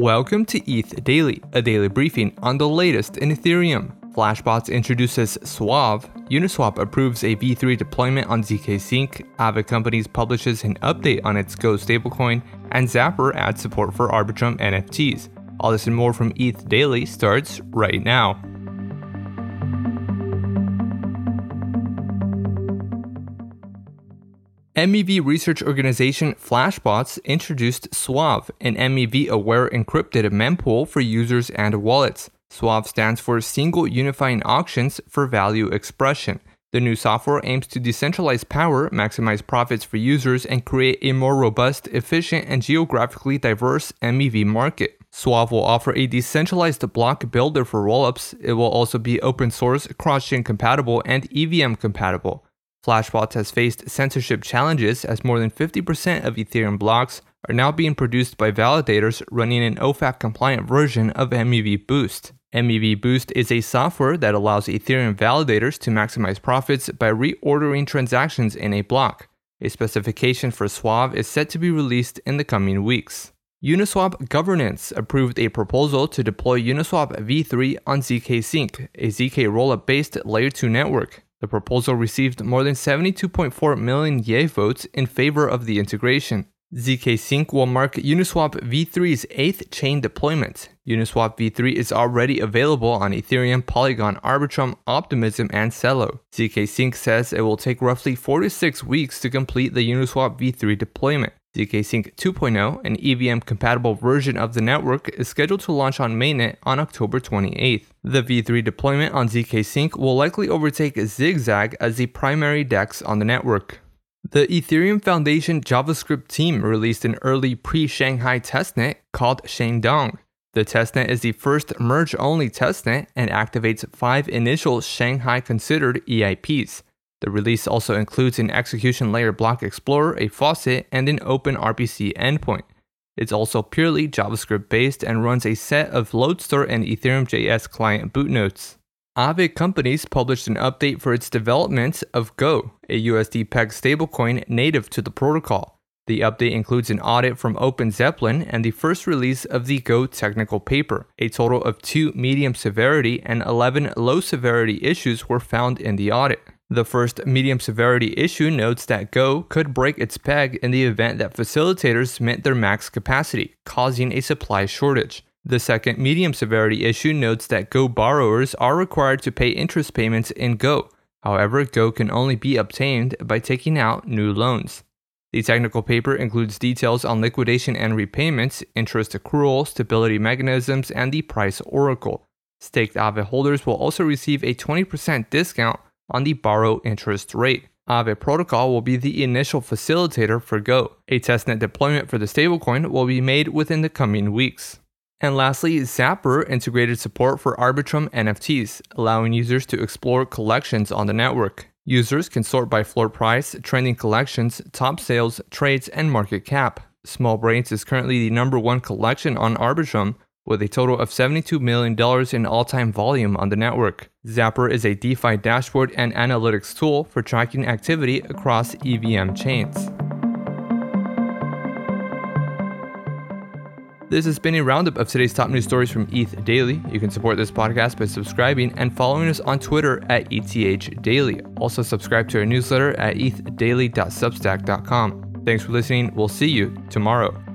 Welcome to ETH Daily, a daily briefing on the latest in Ethereum. Flashbots introduces Suave, Uniswap approves a V3 deployment on ZK Sync, Aave Companies publishes an update on its GHO stablecoin, and Zapper adds support for Arbitrum NFTs. All this and more from ETH Daily starts right now. MEV research organization Flashbots introduced Suave, an MEV aware encrypted mempool for users and wallets. Suave stands for Single Unifying Auctions for Value Expression. The new software aims to decentralize power, maximize profits for users, and create a more robust, efficient, and geographically diverse MEV market. Suave will offer a decentralized block builder for rollups. It will also be open source, cross chain compatible, and EVM compatible. Flashbots has faced censorship challenges as more than 50% of Ethereum blocks are now being produced by validators running an OFAC compliant version of MEV Boost. MEV Boost is a software that allows Ethereum validators to maximize profits by reordering transactions in a block. A specification for Suave is set to be released in the coming weeks. Uniswap Governance approved a proposal to deploy Uniswap v3 on ZK Sync, a ZK rollup based Layer 2 network. The proposal received more than 72.4 million yay votes in favor of the integration. ZK Sync will mark Uniswap v3's eighth chain deployment. Uniswap v3 is already available on Ethereum, Polygon, Arbitrum, Optimism, and Celo. ZK Sync says it will take roughly 4 to 6 weeks to complete the Uniswap v3 deployment. ZK Sync 2.0, an EVM compatible version of the network, is scheduled to launch on mainnet on October 28th. The v3 deployment on ZK Sync will likely overtake Zigzag as the primary DEX on the network. The Ethereum Foundation JavaScript team released an early pre Shanghai testnet called Shandong. The testnet is the first merge only testnet and activates five initial Shanghai considered EIPs. The release also includes an execution layer block explorer, a faucet, and an open RPC endpoint. It's also purely JavaScript based and runs a set of Lodestar and Ethereum.js client boot bootnodes. Aave Companies published an update for its development of GHO, a USD peg stablecoin native to the protocol. The update includes an audit from OpenZeppelin and the first release of the GHO technical paper. A total of two medium severity and 11 low severity issues were found in the audit. The first medium severity issue notes that GHO could break its peg in the event that facilitators met their max capacity, causing a supply shortage. The second medium severity issue notes that GHO borrowers are required to pay interest payments in GHO. However, GHO can only be obtained by taking out new loans. The technical paper includes details on liquidation and repayments, interest accrual, stability mechanisms, and the price oracle. Staked Aave holders will also receive a 20% discount on the borrow interest rate. Aave Protocol will be the initial facilitator for GHO. A testnet deployment for the stablecoin will be made within the coming weeks. And lastly, Zapper integrated support for Arbitrum NFTs, allowing users to explore collections on the network. Users can sort by floor price, trending collections, top sales, trades, and market cap. Smol Brains is currently the number one collection on Arbitrum, with a total of $72 million in all time volume on the network. Zapper is a DeFi dashboard and analytics tool for tracking activity across EVM chains. This has been a roundup of today's top news stories from ETH Daily. You can support this podcast by subscribing and following us on Twitter at ETH Daily. Also, subscribe to our newsletter at ethdaily.substack.com. Thanks for listening. We'll see you tomorrow.